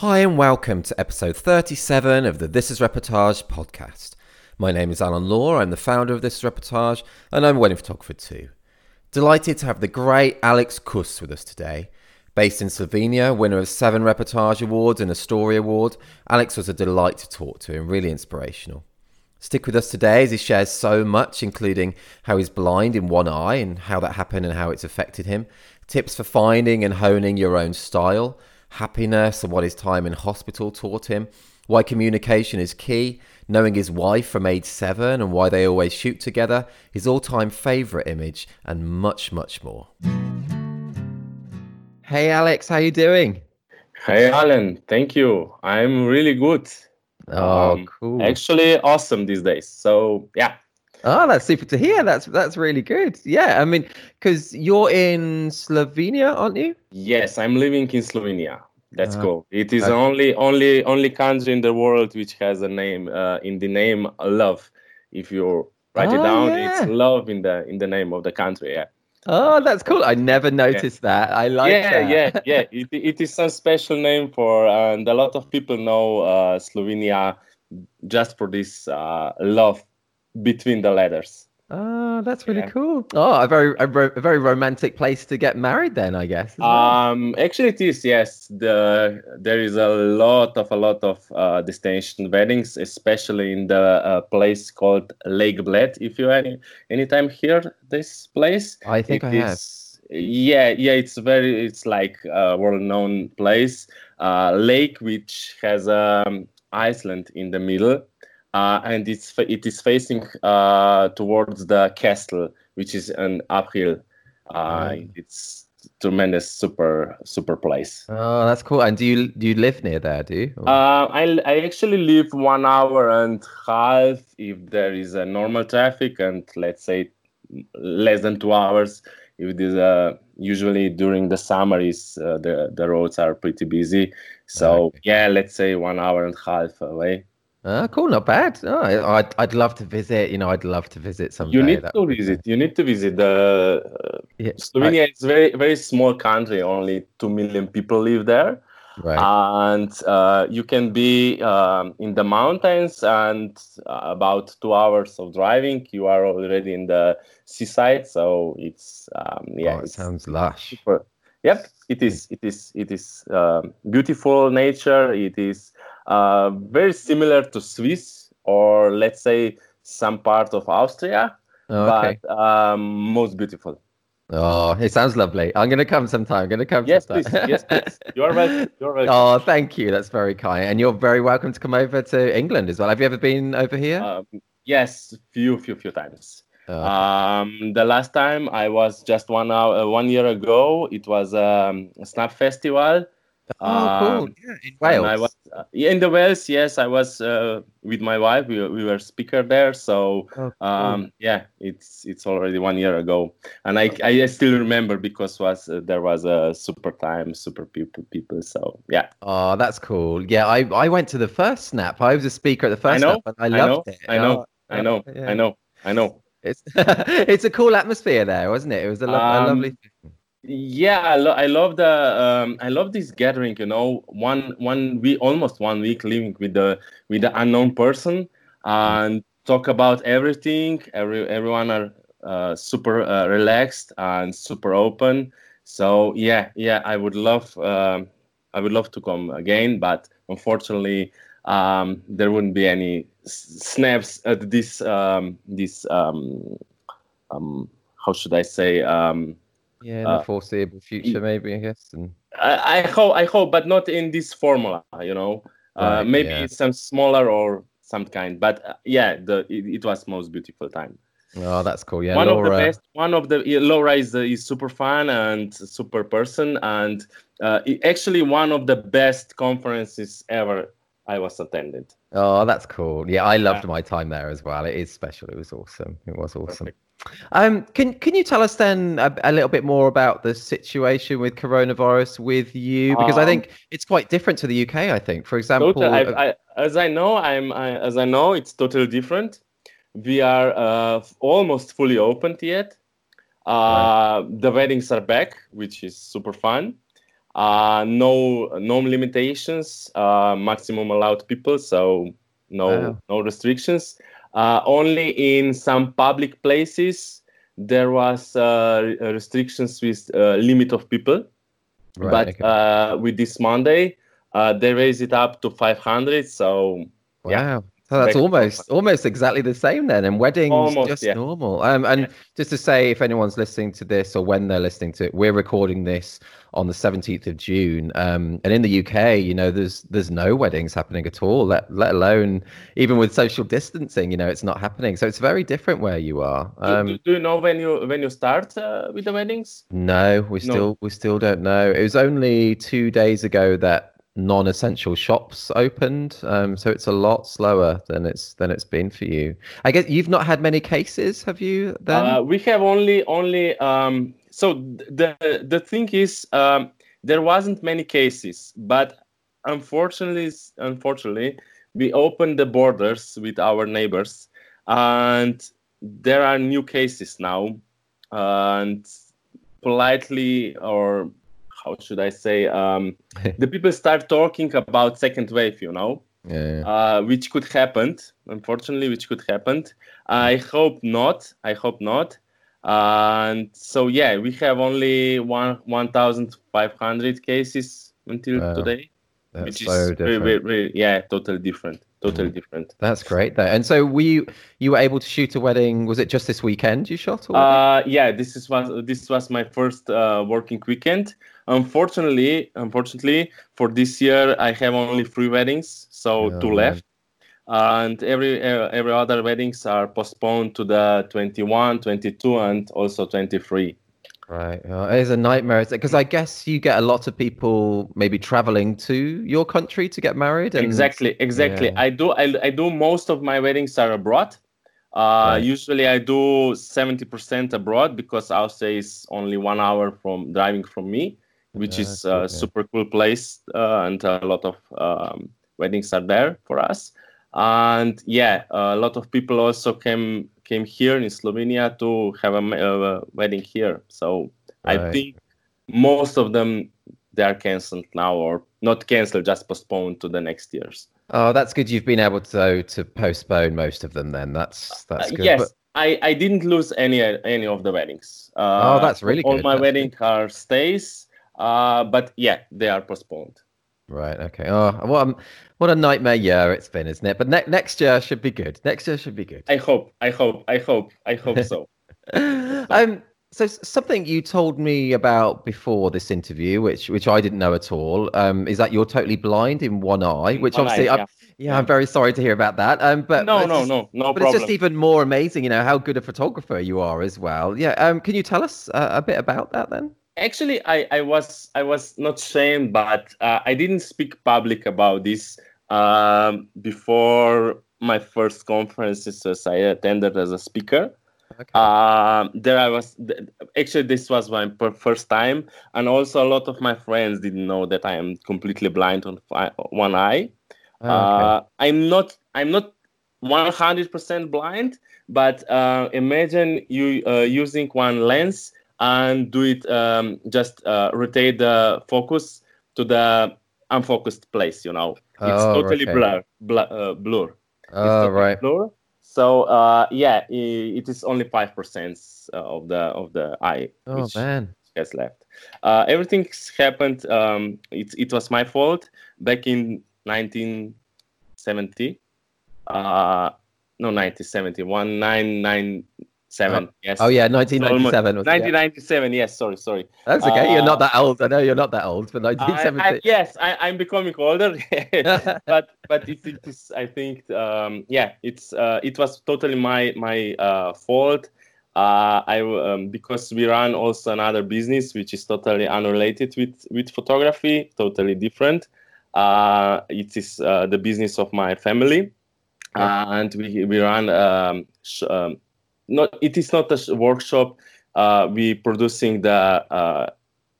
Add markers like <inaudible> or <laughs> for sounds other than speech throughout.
Hi, and welcome to episode 37 of the This Is Reportage podcast. My name is Alan Law, I'm the founder of This Is Reportage, and I'm a wedding photographer too. Delighted to have the great Alex Kus with us today. Based in Slovenia, winner of seven Reportage Awards and a Story Award, Alex was a delight to talk to and really inspirational. Stick with us today as he shares so much, including how he's blind in one eye and how that happened and how it's affected him, tips for finding and honing your own style, happiness and what his time in hospital taught him, why communication is key, knowing his wife from age seven and why they always shoot together, his all time favourite image, and much, much more. Hey Alex, how you doing? Hey Alan, thank you. I'm really good. Oh, um, cool. Actually, awesome these days. So yeah. Oh, that's super to hear. That's that's really good. Yeah, I mean, because you're in Slovenia, aren't you? Yes, I'm living in Slovenia. That's uh, cool. It is okay. only only only country in the world which has a name uh, in the name love. If you write oh, it down, yeah. it's love in the in the name of the country. Yeah. Oh, that's cool. I never noticed yeah. that. I like yeah, that. Yeah, <laughs> yeah, It, it is some special name for, and a lot of people know uh, Slovenia just for this uh, love between the letters. Oh, that's really yeah. cool. Oh, a very a, a, very romantic place to get married then, I guess. Um, actually, it is. Yes, the there is a lot of a lot of uh, destination weddings, especially in the uh, place called Lake Bled. If you any anytime hear this place, I think I is, have. Yeah, yeah, it's very it's like a well-known place, uh, lake which has um, Iceland in the middle uh, and it's it is facing uh, towards the castle, which is an uphill. Uh, It's tremendous, super super place. Oh, that's cool. And do you do you live near there? Do you? Uh, I I actually live one hour and half if there is a normal traffic, and let's say less than two hours if it is uh, usually during the summer is uh, the the roads are pretty busy so okay. yeah let's say one hour and a half away Ah, cool, not bad. Oh, I'd, I'd love to visit. You know, I'd love to visit someday. You need to visit. You need to visit. The uh, yeah, Slovenia I, is very very small country. Only two million people live there, right. and uh, you can be um, in the mountains, and uh, about two hours of driving, you are already in the seaside. So it's um, yeah, oh, it sounds lush. Super. Yep, it is. It is. It is um, beautiful nature. It is uh, very similar to Swiss or let's say some part of Austria, oh, okay. but um, most beautiful. Oh, it sounds lovely. I'm going to come sometime. I'm going to come. Yes, sometime. please. Yes, please. <laughs> You're welcome. You're welcome. Oh, thank you. That's very kind. And you're very welcome to come over to England as well. Have you ever been over here? Um, yes, a few, few, few times. Oh, um, the last time I was just one hour, uh, one year ago. It was um, a snap festival Oh, cool! Um, yeah, in Wales. I was uh, in the Wales. Yes, I was uh, with my wife. We, we were speaker there. So oh, cool. um, yeah, it's it's already one year ago, and I I still remember because was uh, there was a super time, super people people. So yeah. Oh, that's cool. Yeah, I I went to the first snap. I was a speaker at the first I know, snap, and I loved I know, it. I know, oh, I know, yeah. I know, I know. It's <laughs> it's a cool atmosphere there, wasn't it? It was a, lo- um, a lovely. Yeah i, lo- I love the um, i love this gathering you know one one we almost one week living with the with the unknown person and talk about everything. Every everyone are uh, super uh, relaxed and super open. So yeah yeah i would love um, i would love to come again but unfortunately um, there wouldn't be any snaps at this um, this um, how should i say yeah, in the uh, foreseeable future, maybe I guess. And I, I, hope, I hope, but not in this formula. You know, uh, right, uh, maybe yeah. some smaller or some kind. But uh, yeah, the it, it, was most beautiful time. Oh, that's cool. Yeah, one Laura... of the best. One of the Laura is uh, is super fun and super person, and uh, actually one of the best conferences ever I was attended. Oh, that's cool. Yeah, I loved yeah. my time there as well. It is special. It was awesome. It was awesome. Perfect. Um, can can you tell us then a, a, little bit more about the situation with coronavirus with you? Because um, I think it's quite different to the UK. I think, for example, total, I, I, as I know, I'm I, as I know, it's totally different. We are uh, almost fully opened yet. Uh, right. The weddings are back, which is super fun. Uh, Uh, no no limitations, uh, maximum allowed people, so no Wow. no restrictions. Uh, only in some public places there was uh, restrictions with uh, limit of people. Right. but okay. uh, with this Monday, uh, they raised it up to 500. So yeah. So that's almost almost exactly the same then, and weddings Almost, just yeah. normal. Um, and Yeah. just to say, if anyone's listening to this or when they're listening to it, we're recording this on the seventeenth of June. Um, and in the UK, you know, there's there's no weddings happening at all. Let let alone even with social distancing, you know, it's not happening. So it's very different where you are. do, Um, do, do you know when you when you start uh, with the weddings? No, we No. still we still don't know. It was only two days ago that non-essential shops opened, um, so it's a lot slower than it's than it's been for you. I guess you've not had many cases, have you? Then Uh, we have only only um, so the the thing is um, there wasn't many cases, but unfortunately unfortunately we opened the borders with our neighbors, and there are new cases now, and politely or how should I say um, <laughs> the people start talking about second wave, you know yeah. uh, which could happen unfortunately which could happen i hope not i hope not and so yeah we have only one 1500 cases until Wow. today that's which so is different. very, very, yeah totally different totally Mhm. different That's great though. And so were you you were able to shoot a wedding? Was it just this weekend you shot? Wedding? uh yeah this is was this was my first uh, working weekend unfortunately unfortunately for this year i have only three weddings so Oh, two man. left and every uh, every other weddings are postponed to the 21 22 and also 23 Right. Well, it is a nightmare because I guess you get a lot of people maybe traveling to your country to get married. And, exactly exactly yeah. i do I, I do most of my weddings are abroad uh Right. usually i do 70% abroad because austria is only one hour from driving from me which Yeah, is a good, yeah. super cool place uh, and a lot of um, weddings are there for us and yeah a lot of people also came came here in slovenia to have a, uh, wedding here so i think most of them they are cancelled now or not cancelled just postponed to the next years Oh, that's good. You've been able to to postpone most of them. Then that's that's Uh, good. yes But- I, I didn't lose any any of the weddings uh, Oh, that's really all good. my That's wedding are stays uh, but yeah they are postponed right. Okay. Oh, what a, what a nightmare year it's been, isn't it? But ne- next year should be good. Next year should be good. i hope i hope i hope i hope so <laughs> um. So something you told me about before this interview, which which I didn't know at all, um, is that you're totally blind in one eye. Which One eye, obviously, I'm, yeah. yeah, I'm very sorry to hear about that. Um, but no no no no But problem it's just even more amazing, you know, how good a photographer you are as well. Yeah. Um, can you tell us uh, a bit about that then? Actually I, I was i was not shamed but uh, i didn't speak public about this um, before my first conferences as i attended as a speaker Okay. um, there i was actually this was my per- first time and also a lot of my friends didn't know that i am completely blind on one eye Oh, okay. uh, i'm not i'm not 100% blind but uh, imagine you uh, using one lens and do it um, just uh, rotate the focus to the unfocused place you know it's Oh, totally okay. blur, blur, uh, blur oh, totally right. blur. So uh, yeah, it is only five percent of the of the eye Oh, which man. has left. Uh, everything's happened. Um, it it was my fault back in 1970. Uh, no, 1970. 1997. yes. Oh, yeah. Almost- 1997. Was, yeah. 1997. Yes. Sorry. Sorry. That's okay. you're Uh, not that old. I know you're not that old, but I, I, 1970. yes, I, I'm becoming older, <laughs> <laughs> but but it, it is. I think um, yeah, it's uh, it was totally my my uh, fault. Uh, I um, because we run also another business which is totally unrelated with with photography, totally different. Uh, it is uh, the business of my family, and we we run um, sh- um, not it is not a workshop. Uh, we producing the uh,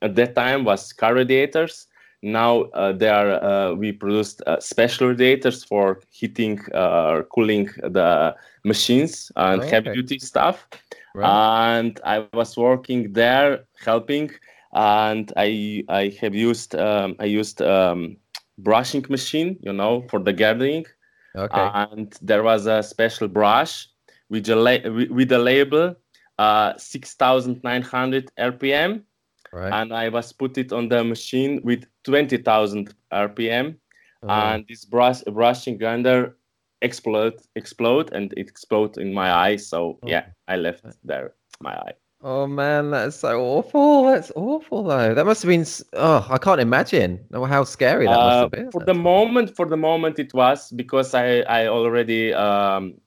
at that time was car radiators. Now uh, they are uh, we produced uh, special radiators for heating uh, or cooling the machines and heavy duty stuff. Right. And I was working there helping. and I I have used um, I used um, brushing machine, you know, for the gathering. Okay. And there was a special brush with a la- with a label uh, 6,900 RPM, right. and I was put it on the machine with 20,000 RPM, Oh, and this brush brushing grinder explode explode and it explode in my eye. So Oh. yeah, I left there my eye. oh man, that's so awful. That's awful though. That must have been. Oh, I can't imagine how scary that must Uh, have been. for the moment, for the moment, it was because I I already um,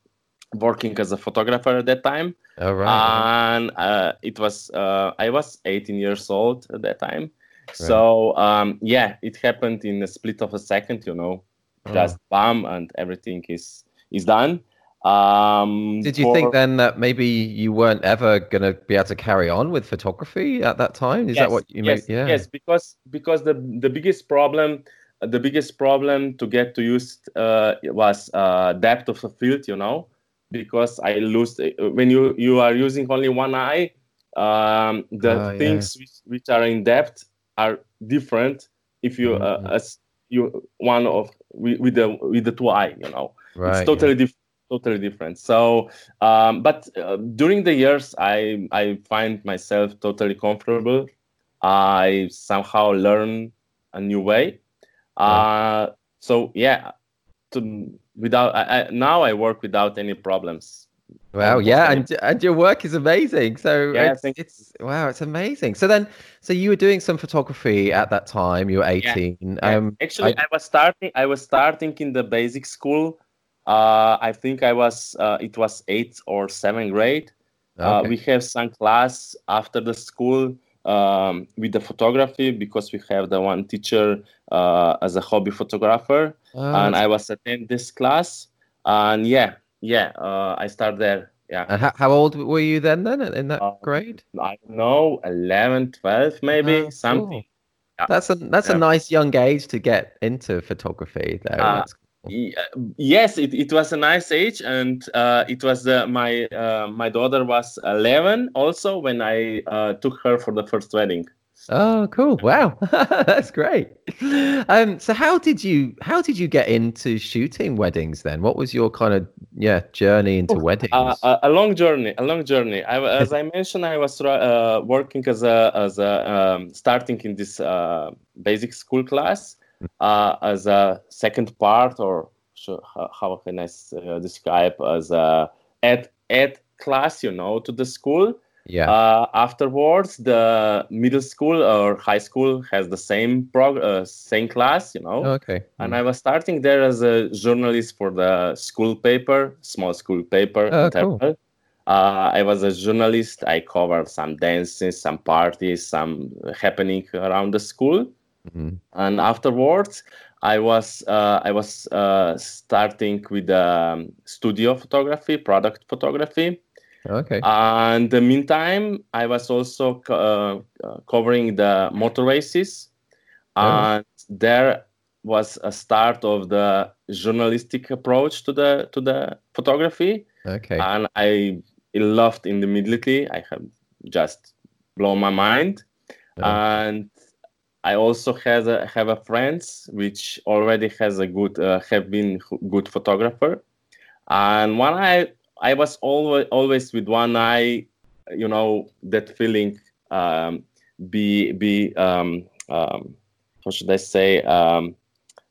working as a photographer at that time, oh right. and uh, it was uh, I was 18 years old at that time. So um, yeah, it happened in a split of a second, you know, Oh. just bam, and everything is is done. Um, Did you for- think then that maybe you weren't ever gonna be able to carry on with photography at that time? Is that what you yes, mean? Yeah. Yes, because because the the biggest problem the biggest problem to get to use uh, was uh, depth of the field. You know, because I lose when you you are using only one eye, um, the yeah. things which, which are in depth are different if you uh, Mhm. as you one of with, with the with the two eye. You know Right. it's totally different totally different so um, but uh, during the years i i find myself totally comfortable i somehow learn a new way uh, so yeah to without I, I, now i work without any problems Wow, yeah, and and your work is amazing. So Yeah, it's, it's wow, it's amazing. So then, so you were doing some photography at that time. You were eighteen. Yeah, Um, actually I- I, was starting i was starting in the basic school uh, i think i was uh, it was eighth or seventh grade Uh, we have some class after the school um, with the photography because we have the one teacher uh, as a hobby photographer, Oh, and I was attend this class. And yeah, yeah, uh, I start there. Yeah, and how, how old were you then? Then in that Uh, grade? I don't know, 11, 12 maybe Ah, something. cool. Yeah. That's a that's a nice young age to get into photography. Though. That's cool. Ye- uh, Yes, it, it was a nice age, and uh, it was uh, my uh, my daughter was 11 also when I uh, took her for the first wedding. Oh, cool! Wow, <laughs> that's great. Um, so how did you how did you get into shooting weddings then? What was your kind of yeah journey into weddings? Uh, a, a long journey, a long journey. I, as I mentioned, I was uh, working as a as a um, starting in this uh, basic school class uh, as a second part, or so, how, how can I uh, describe as a ed ed class, you know, to the school. yeah. Uh, afterwards, the middle school or high school has the same prog- uh, same class, you know okay. and I was starting there as a journalist for the school paper, small school paper. Oh, cool. Uh, I was a journalist. I covered some dances, some parties, some happening around the school. Mhm. And afterwards, I was uh, I was uh, starting with um, studio photography, product photography. Okay. And the meantime, I was also co- uh, uh, covering the motor races, Oh. and there was a start of the journalistic approach to the to the photography, okay. and I loved in the immediately. I have just blown my mind, Oh. and I also have a, have a friends which already has a good uh, have been good photographer, and one I I was always always with one eye, you know that feeling um, be be um, um, how should I say um,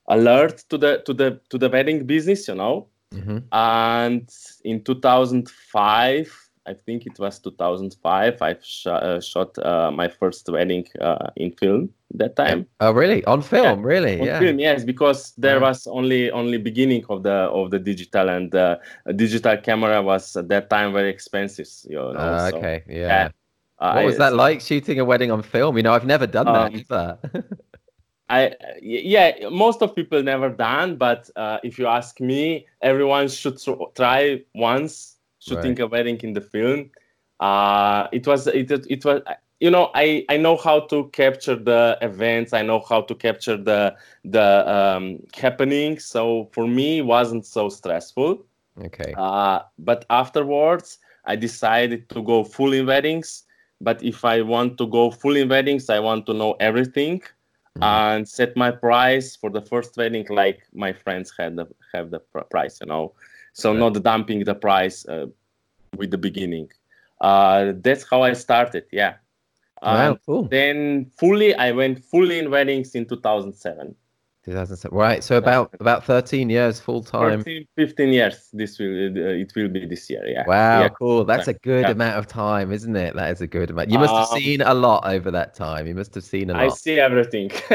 alert to the to the to the wedding business, you know. Mhm. And in 2005, I think it was 2005, I sh- uh, shot uh, my first wedding uh, in film that time. Oh, really? On film? Really? On yeah. film, yes, because there Wow. was only only beginning of the of the digital, and uh, a digital camera was at that time very expensive. You know, Ah, so, okay. Yeah. yeah, uh, What was I- that like shooting a wedding on film? You know, I've never done that. Um, either. I yeah, most of people never done, but uh, if you ask me, everyone should tr- try once shooting a wedding in the film. Uh, it was it, it was you know I, I know how to capture the events. I know how to capture the the um, happening. So for me, it wasn't so stressful. okay. Uh, but afterwards, I decided to go full in weddings but if I want to go full in weddings, I want to know everything Mhm. and set my price for the first wedding like my friends had the, have the price, you know. So Right. not dumping the price uh, with the beginning. Uh, that's how I started. Yeah. Wow, cool. then fully, I went fully in weddings in 2007. 2007. Right. So about about 13 years full time. 14, 15 years. This will uh, it will be this year. Yeah. Wow, Yeah. cool. That's a good Yeah. amount of time, isn't it? That is a good amount. You must have Um, seen a lot over that time. You must have seen a lot. I see everything. <laughs>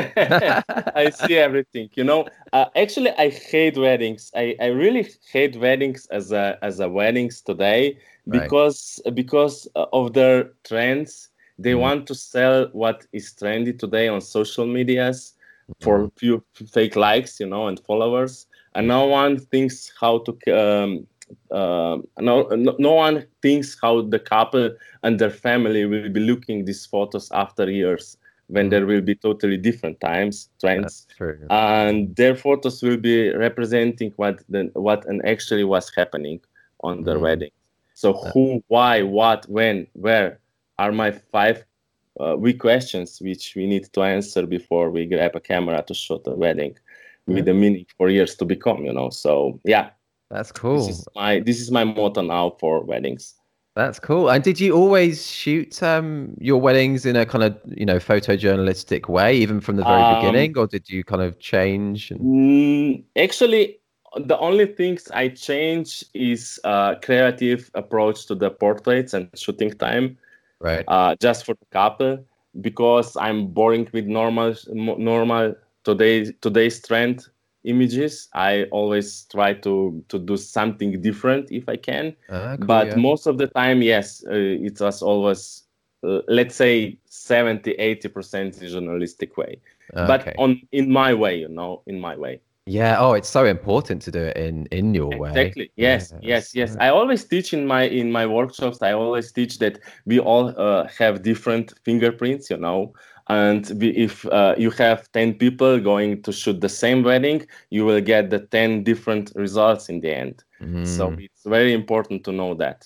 I see everything. You know, uh, actually, I hate weddings. I, I really hate weddings as a as a weddings today Right. because because of their trends. They Mhm. want to sell what is trendy today on social medias for Mm-hmm. few fake likes, you know, and followers. And no one thinks how to. Um, uh, no, no one thinks how the couple and their family will be looking these photos after years when there will be totally different times trends and their photos will be representing what the, what and actually was happening on their Mm. wedding so who why what when where are my five uh, weak questions which we need to answer before we grab a camera to shoot a wedding with the meaning for years to become you know so yeah That's cool. this is my this is my motto now for weddings That's cool. And did you always shoot um, your weddings in a kind of you know photojournalistic way, even from the very Um, beginning, or did you kind of change? And... Mm, actually, the only things I change is uh, creative approach to the portraits and shooting time, Right. uh, just for couple, because I'm boring with normal normal today today's trend images. I always try to to do something different if I can Ah, cool, but yeah. most of the time yes uh, it was always uh, let's say 70 80% journalistic way but on in my way you know in my way Yeah. Oh, it's so important to do it in in your way. exactly yes Yes, yes yes right. i always teach in my in my workshops i always teach that we all uh, have different fingerprints you know and we, if uh, you have 10 people going to shoot the same wedding you will get the 10 different results in the end so Mm. it's very important to know that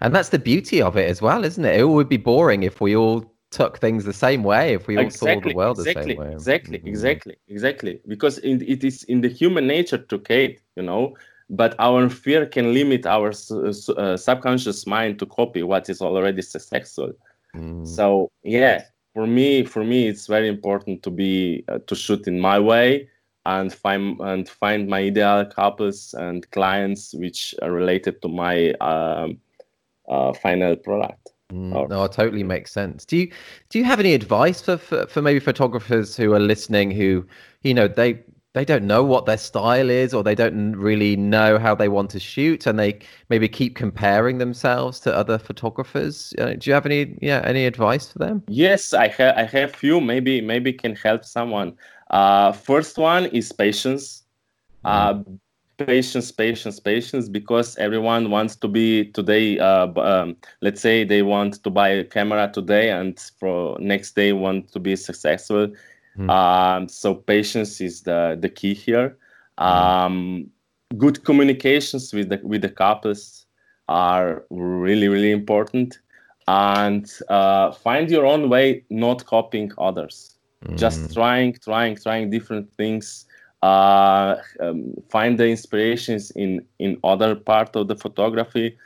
And that's the beauty of it as well, isn't it? It would be boring if we all took things the same way, if we all saw the world exactly, the same way. Exactly, Mhm. exactly, exactly. Because in, it is in the human nature to hate, you know, but our fear can limit our uh, subconscious mind to copy what is already successful. Mm. So yeah, for me, for me, it's very important to be uh, to shoot in my way and find and find my ideal couples and clients which are related to my um, uh, final product. Mm, no, it totally makes sense. Do you do you have any advice for, for for maybe photographers who are listening who you know they they don't know what their style is or they don't really know how they want to shoot and they maybe keep comparing themselves to other photographers? Uh, do you have any yeah any advice for them? Yes, I have. I have few. Maybe maybe can help someone. Uh, first one is patience. Uh, patience, patience, patience. Because everyone wants to be today. Uh, um, let's say they want to buy a camera today, and for next day want to be successful. Hmm. Um, so patience is the the key here. Um, good communications with the with the couples are really really important and uh, find your own way not copying others just Mm, trying trying trying different things uh, um, find the inspirations in in other part of the photography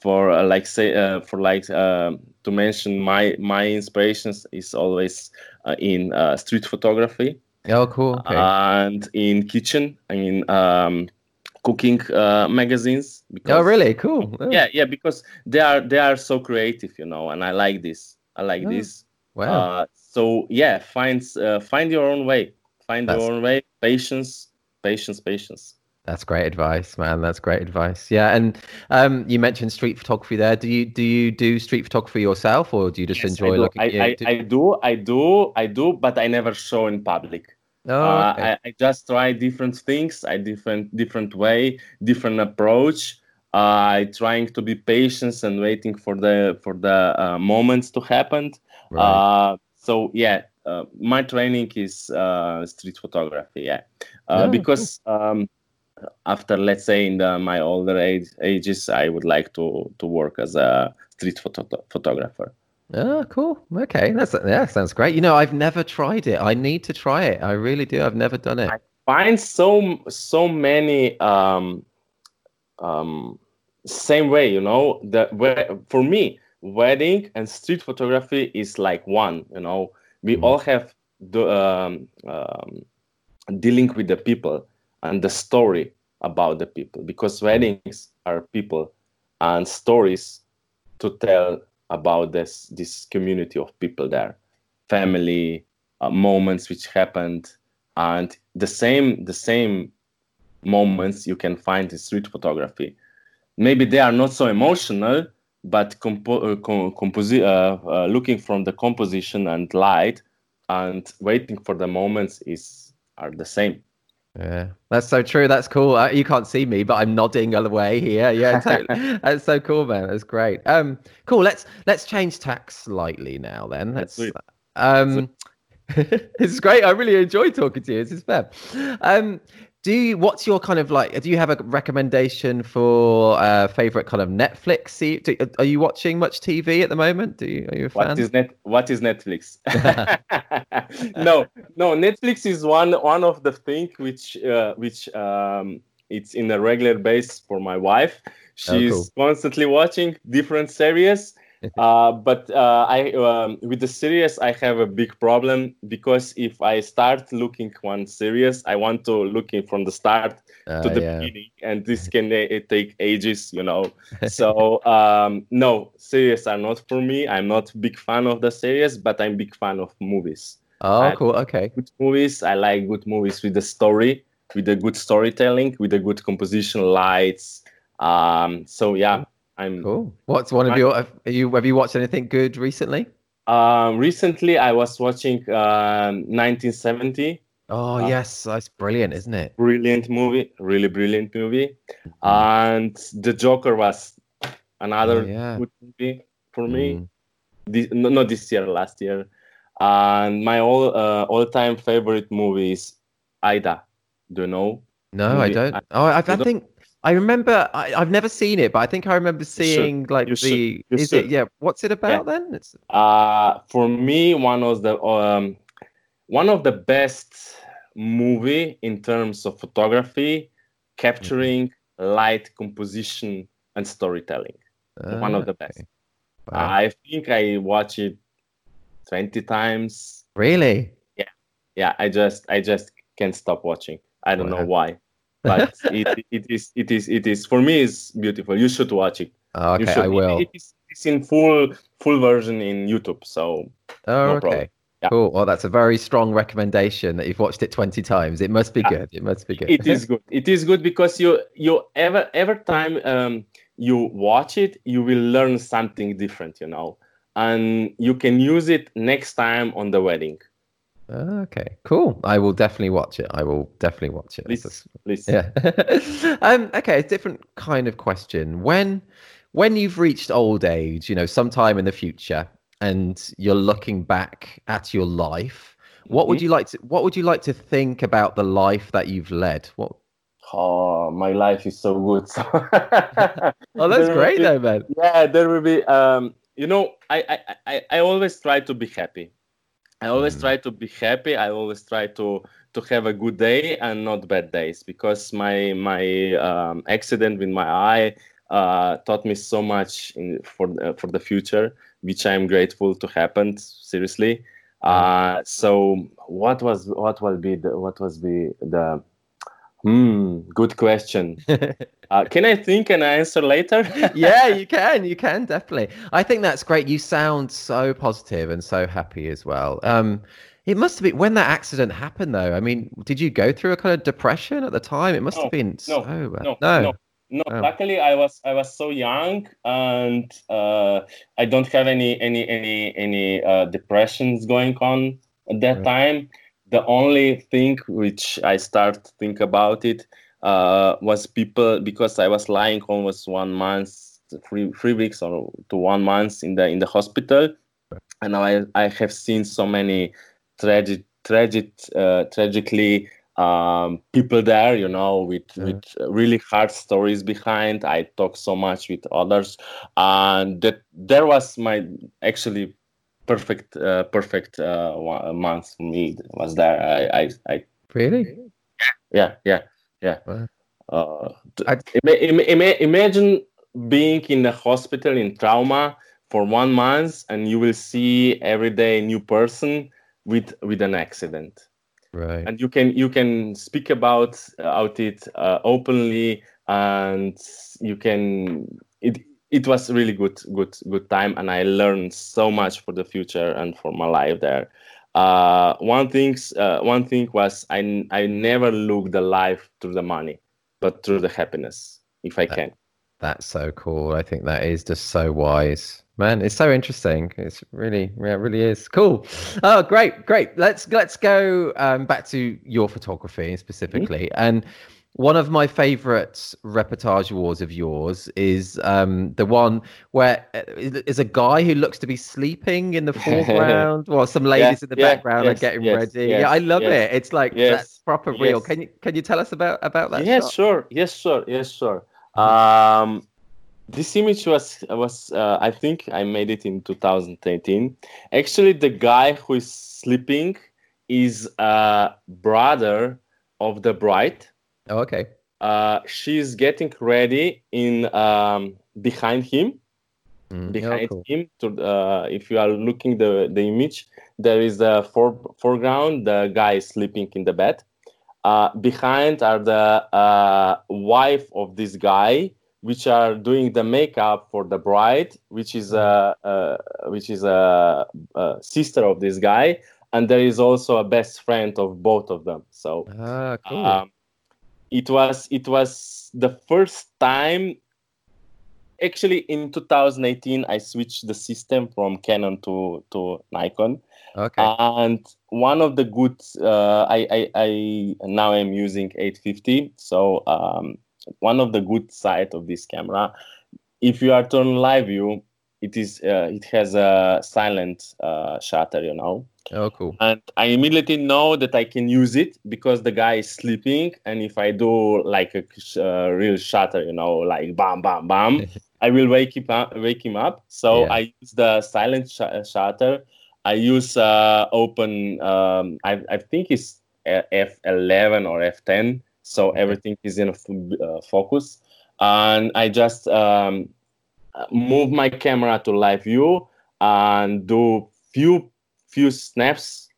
for uh, like say uh, for like uh, to mention my my inspirations is always uh, in uh, street photography oh, cool. Okay. and in kitchen i mean um, cooking uh, magazines oh, really? Cool. Oh, yeah yeah because they are they are so creative you know and i like this i like Oh, this Wow. uh, so yeah find uh, find your own way find That's- your own way patience patience patience That's great advice, man. That's great advice. Yeah, and um, you mentioned street photography there. Do you do you do street photography yourself, or do you just Yes, enjoy I do. looking? I, yeah, I, do- I do i do i do but i never show in public oh, uh. I, I just try different things i different different way different approach uh, i trying to be patient and waiting for the for the uh, moments to happen right. uh, so yeah uh, my training is uh, street photography yeah uh, Yeah, because um, after let's say in the, my older age ages i would like to to work as a street photo- photographer Oh, cool. Okay, that's yeah, sounds great. You know, I've never tried it. I need to try it. I really do. I've never done it. I find so so many um, um, same way. You know, the for me, wedding and street photography is like one. You know, we mm. all have the um, um, dealing with the people and the story about the people because weddings are people and stories to tell about this this community of people there family uh, moments which happened and the same the same moments you can find in street photography maybe they are not so emotional but compo- uh, composi- uh, uh, looking from the composition and light and waiting for the moments is are the same yeah, that's so true. That's cool. Uh, you can't see me, but I'm nodding all the way here. <laughs> Yeah, totally. that's so cool, man. That's great. Um, cool. Let's let's change tack slightly now. Then let's. Um, <laughs> is great. I really enjoy talking to you. This is fab. Um, do you what's your kind of like do you have a recommendation for uh favorite kind of netflix see do, are you watching much tv at the moment? Do you are you a fan? what is net what is netflix? <laughs> <laughs> No no netflix is one one of the things which uh, which um it's in a regular base for my wife. She's oh, cool. constantly watching different series <laughs> uh, but uh, I um, with the series I have a big problem because if I start looking one series, I want to looking from the start uh, to the yeah. beginning, and this <laughs> can uh, take ages, you know. so um, no, series are not for me. I'm not big fan of the series, but I'm big fan of movies. Oh, I cool. Okay. Good movies. I like good movies with the story, with the good storytelling, with the good composition, lights. Um, so yeah, I'm cool. What's one of your? Have you have you watched anything good recently? Um, recently, I was watching uh, 1970. Oh uh, yes, that's brilliant, isn't it? Brilliant movie, really brilliant movie. Mm-hmm. And The Joker was another oh, yeah. good movie for me. Mm. This, no, not this year, last year. And my all uh, all time favorite movie is Ida. Do you know? No, movie? I don't. Oh, I, I think I remember. I, have never seen it, but I think I remember seeing like the. Is should. it? Yeah. What's it about yeah. then? It's. Uh for me, one of the um, one of the best movie in terms of photography, capturing mm-hmm. light composition and storytelling. Uh, one of the best. Okay. Wow. I think I watch it twenty times. Really? Yeah. Yeah. I just I just can't stop watching. I don't wow. know why but <laughs> it, it is it is it is for me it's beautiful you should watch it oh, okay i will it, it is, it's in full full version in youtube so oh no okay yeah. Cool. Well, that's a very strong recommendation that you've watched it 20 times. It must be good. It must be good. It is good. It is good because you you ever every time um, you watch it, you will learn something different, you know, and you can use it next time on the wedding. Okay, cool. I will definitely watch it. I will definitely watch it. Please, please. Yeah. <laughs> um, okay, a different kind of question. When when you've reached old age, you know, sometime in the future, and you're looking back at your life, what mm-hmm. would you like to what would you like to think about the life that you've led? What Oh, my life is so good. <laughs> oh, that's great be, though, man. Yeah, there will be um, you know, I, I I I always try to be happy I always mm. try to be happy. I always try to to have a good day and not bad days because my my um, accident with my eye uh, taught me so much in, for uh, for the future, which I'm grateful to happen. Seriously. Mm. Uh, so what was what will be the what was be the Hmm, good question. <laughs> uh, can I think and answer later? <laughs> yeah, you can. You can definitely. I think that's great. You sound so positive and so happy as well. Um, it must have been when that accident happened, though. I mean, did you go through a kind of depression at the time? It must no, have been no, so bad. No, no, no. no. Oh. Luckily, I was I was so young, and uh, I don't have any any any any uh, depressions going on at that right. time the only thing which I start to think about it uh, was people because I was lying almost one month, three three weeks or to one month in the in the hospital, and I I have seen so many tragic tragic uh, tragically um, people there, you know, with yeah. with really hard stories behind. I talk so much with others, and that there was my actually perfect uh, perfect uh, month for me was there. I I, I really yeah yeah yeah. Wow. Uh, Im- Im- imagine being in the hospital in trauma for one month and you will see every day a new person with with an accident right and you can you can speak about out it uh, openly and you can it it was really good good good time and i learned so much for the future and for my life there. Uh, one thing uh, one thing was i i never look the life through the money but through the happiness if i can. That's so cool. I think that is just so wise. Man it's so interesting. It's really yeah it really is. Cool. Oh great great. Let's let's go um, back to your photography specifically. Mm-hmm. and one of my favorite reportage awards of yours is um, the one where uh, a guy who looks to be sleeping in the foreground <laughs> while some ladies yeah, in the yeah, background yes, are getting yes, ready. Yes, yeah, I love it. It's like that's proper real. Can you can you tell us about about that? Yes, shot? sure. Yes, sure. Yes, sure. Um, this image was was uh, I think I made it in 2018. Actually, the guy who is sleeping is a brother of the bride Oh, okay. Uh, she's getting ready in um, behind him. Mm, behind oh, cool. him, to uh, if you are looking the the image, there is a for, foreground. The guy is sleeping in the bed. Uh, behind are the uh, wife of this guy, which are doing the makeup for the bride, which is a, uh, which is a, a, sister of this guy, and there is also a best friend of both of them. So, ah, cool. Um, it was it was the first time actually in 2018 i switched the system from canon to to nikon. Okay. And one of the good uh, I, I i now i'm using 850 so um, one of the good side of this camera if you are turn live view it is uh, it has a silent uh, shutter you know oh cool. And i immediately know that i can use it because the guy is sleeping and if i do like a uh, real shutter you know like bam bam bam <laughs> i will wake him up wake him up. So yeah. i use the silent sh- uh, shutter. I use uh, open um, I, I think it's f11 or f10 so okay. everything is in uh, focus. And i just um, move my camera to live view and do few few snaps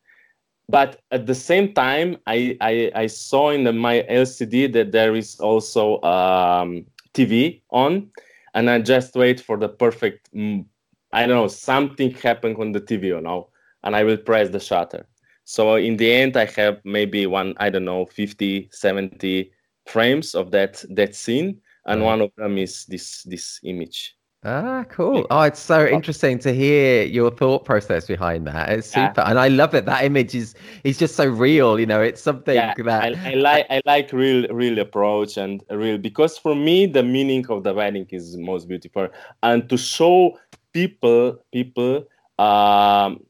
but at the same time i i, I saw in the, my lcd that there is also um, tv on and i just wait for the perfect mm, i don't know something happened on the tv you know and i will press the shutter. So in the end i have maybe one i don't know 50 70 frames of that that scene and one of them is this this image Ah, cool. Oh, it's so interesting to hear your thought process behind that. It's super, yeah. and I love it. That image is is just so real. You know, it's something yeah, that I, I like. I like real, real approach and real because for me the meaning of the wedding is most beautiful, and to show people, people, um,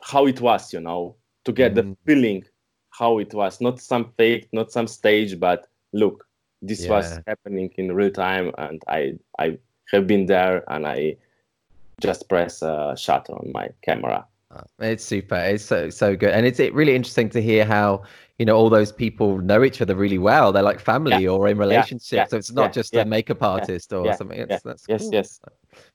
how it was. You know, to get mm. the feeling how it was, not some fake, not some stage, but look, this yeah. was happening in real time, and I, I have been there and I just press a shutter on my camera. Ah, it's super. It's so so good, and it's it really interesting to hear how you know all those people know each other really well. They're like family yeah. or in relationships. Yeah. So it's not just a makeup artist or something. It's, that's yes, cool. yes.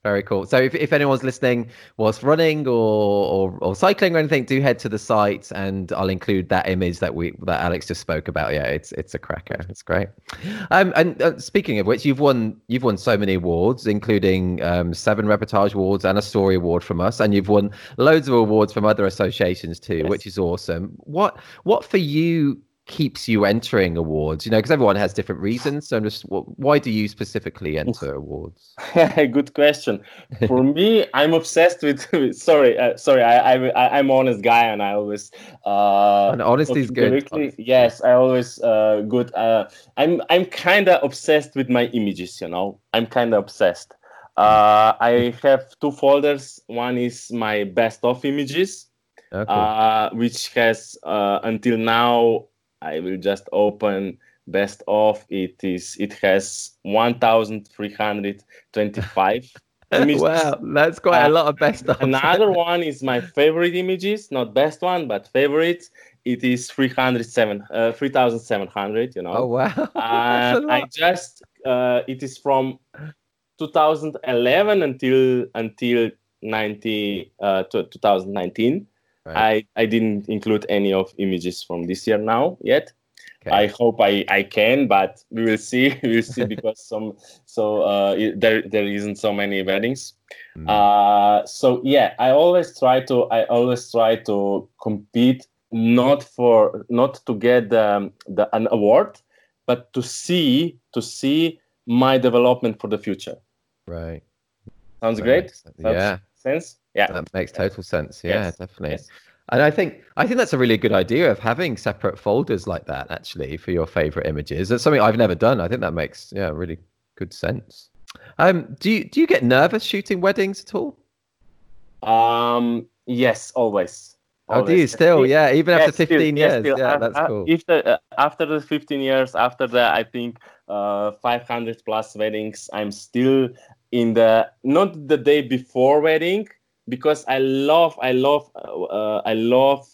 Very cool. So if, if anyone's listening whilst running or, or, or cycling or anything, do head to the site and I'll include that image that we that Alex just spoke about. Yeah, it's it's a cracker. It's great. Um, and uh, speaking of which, you've won you've won so many awards, including um, seven reportage awards and a story award from us, and you've won loads of awards from other associations too, yes. which is awesome. What what for you keeps you entering awards? You know, because everyone has different reasons. So, I'm just why do you specifically enter <laughs> awards? <laughs> Good question. For me, I'm obsessed with. <laughs> sorry, uh, sorry. I, I I'm honest guy, and I always. Uh, and honesty is good. Yes, I always uh, good. Uh, I'm I'm kind of obsessed with my images. You know, I'm kind of obsessed. Uh, I have two folders. One is my best of images, okay. uh, which has uh, until now I will just open best of. It is it has 1,325 <laughs> images. wow, that's quite a Uh, lot of best of. Another <laughs> one is my favorite images, not best one, but favorite. It is 307, uh, 3,700, you know. Oh wow, <laughs> I just uh, it is from 2011 until until 90 uh, to 2019. Right. I I didn't include any of images from this year now yet. Okay. I hope I, I can, but we will see. <laughs> we will see <laughs> because some so uh, there there isn't so many weddings. Mm. Uh, so yeah, I always try to I always try to compete not for not to get the, the an award, but to see to see my development for the future. right. Sounds That great. Sounds yeah, Sense? Yeah. that makes total sense. Yeah, Yes, definitely. yes. And I think I think that's a really good idea of having separate folders like that actually for your favorite images. That's something I've never done. I think that makes yeah really good sense. Um, do you do you get nervous shooting weddings at all? Um. Yes. Always. Oh, do you still? Yeah, even after Yes, still, 15 yes, years. still. Yeah, Uh, that's uh, cool. If the, uh, after the 15 years, after the I think uh, 500 plus weddings, I'm still in the not the day before wedding because I love I love uh, uh, I love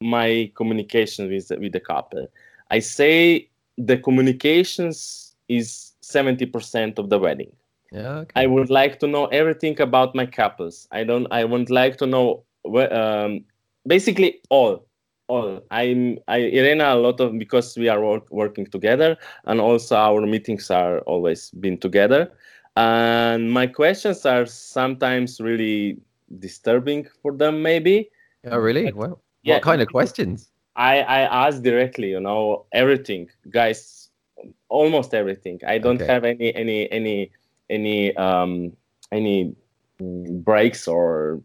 my communication with the, with the couple. I say the communications is 70% of the wedding. Yeah, okay. I would like to know everything about my couples. I don't. I would like to know um, basically all, all. I'm I Irena a lot of because we are work, working together, and also our meetings are always been together. And my questions are sometimes really disturbing for them. Maybe oh, really? but- Well, yeah, what kind of <laughs> questions? I I ask directly. You know everything, guys. Almost everything. I don't Okay. have any any any any um any breaks or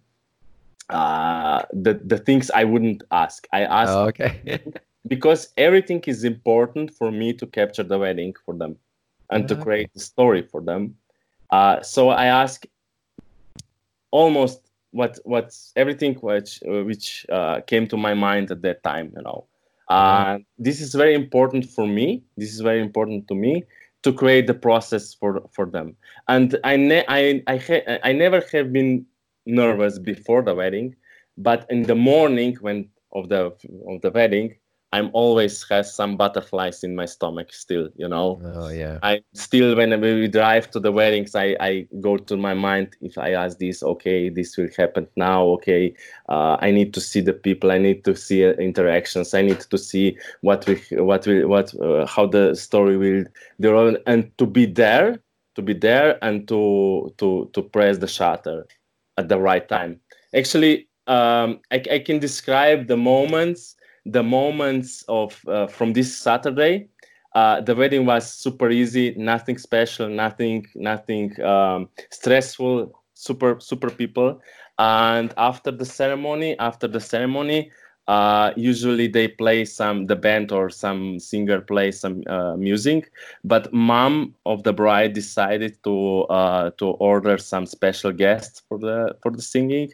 uh the the things I wouldn't ask. I ask Oh, okay. <laughs> because everything is important for me to capture the wedding for them and to Ah, create a story for them. Uh, so I ask almost what what's everything which which uh, came to my mind at that time. You know, uh, this is very important for me. This is very important to me to create the process for for them. And I ne- I I, ha- I never have been nervous before the wedding, but in the morning when of the of the wedding, I'm always has some butterflies in my stomach still. You know. oh, yeah. I still when we drive to the weddings, I, I go to my mind if I ask this, okay, this will happen now, okay, uh, I need to see the people, I need to see uh, interactions, I need to see what we what will what uh, how the story will develop, and to be there, to be there, and to to to press the shutter at the right time. Actually, um, I, I can describe the moments, the moments of uh, from this Saturday uh, the wedding was super easy nothing special nothing nothing um, stressful super super people. And after the ceremony after the ceremony uh, usually they play some the band or some singer plays some uh, music. But mom of the bride decided to uh, to order some special guests for the for the singing.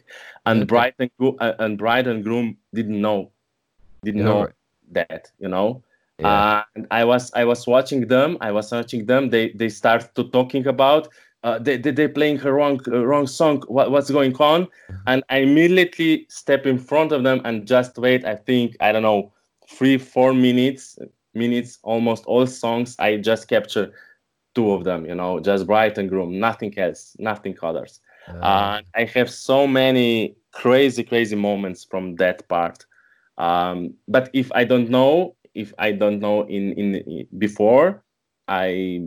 And Okay. bride and, uh, and bride and groom didn't know didn't Yeah, know right. that you know Yeah. uh, and I was I was watching them. I was watching them. They they start to talking about uh, they they they playing a wrong uh, wrong song. What what's going on? And I immediately step in front of them and just wait. I think I don't know three four minutes minutes almost all songs. I just capture two of them. You know, just Bright and groom. Nothing else. Nothing others. Uh, And I have so many crazy crazy moments from that part. Um, but if I don't know, if I don't know in in before, I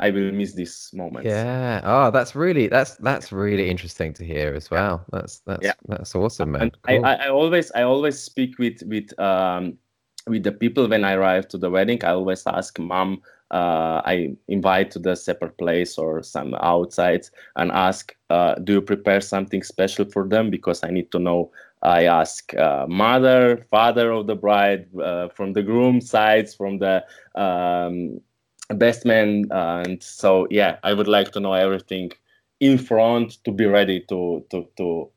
I will miss this moment. yeah. Oh, that's really that's that's really interesting to hear as well. That's that's Yeah. that's awesome, man. Cool. I, I, I always I always speak with with um with the people when I arrive to the wedding. I always ask mom. Uh, I invite to the separate place or some outside and ask, uh, do you prepare something special for them? Because I need to know. I ask uh, mother, father of the bride, uh, from the groom sides, from the um, best man, and so yeah, I would like to know everything in front to be ready to to to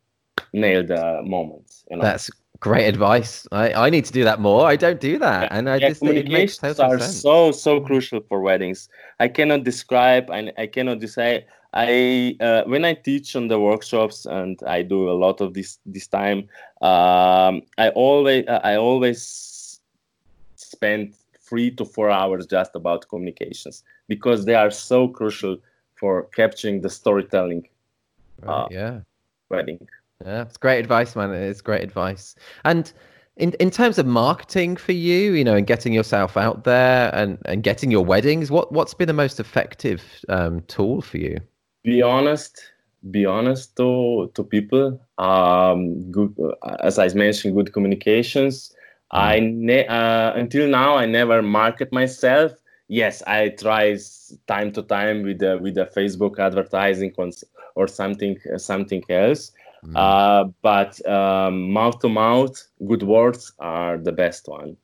nail the moments. You know? That's Great advice. I, I need to do that more. I don't do that, and I yeah, just it makes communications total are sense. so so crucial for weddings. I cannot describe and I cannot decide. I uh, when I teach on the workshops and I do a lot of this this time. Um, I always I always spend three to four hours just about communications because they are so crucial for capturing the storytelling Right, uh, yeah. wedding. Yeah, it's great advice, man. It's great advice. And in in terms of marketing for you, you know, and getting yourself out there and and getting your weddings, what what's been the most effective um, tool for you? be honest be honest to to people um good as i mentioned good communications i ne- uh, until now i never market myself yes i try time to time with the with the facebook advertising on, s- or something something else Mm. uh, but um, mouth to mouth good words are the best one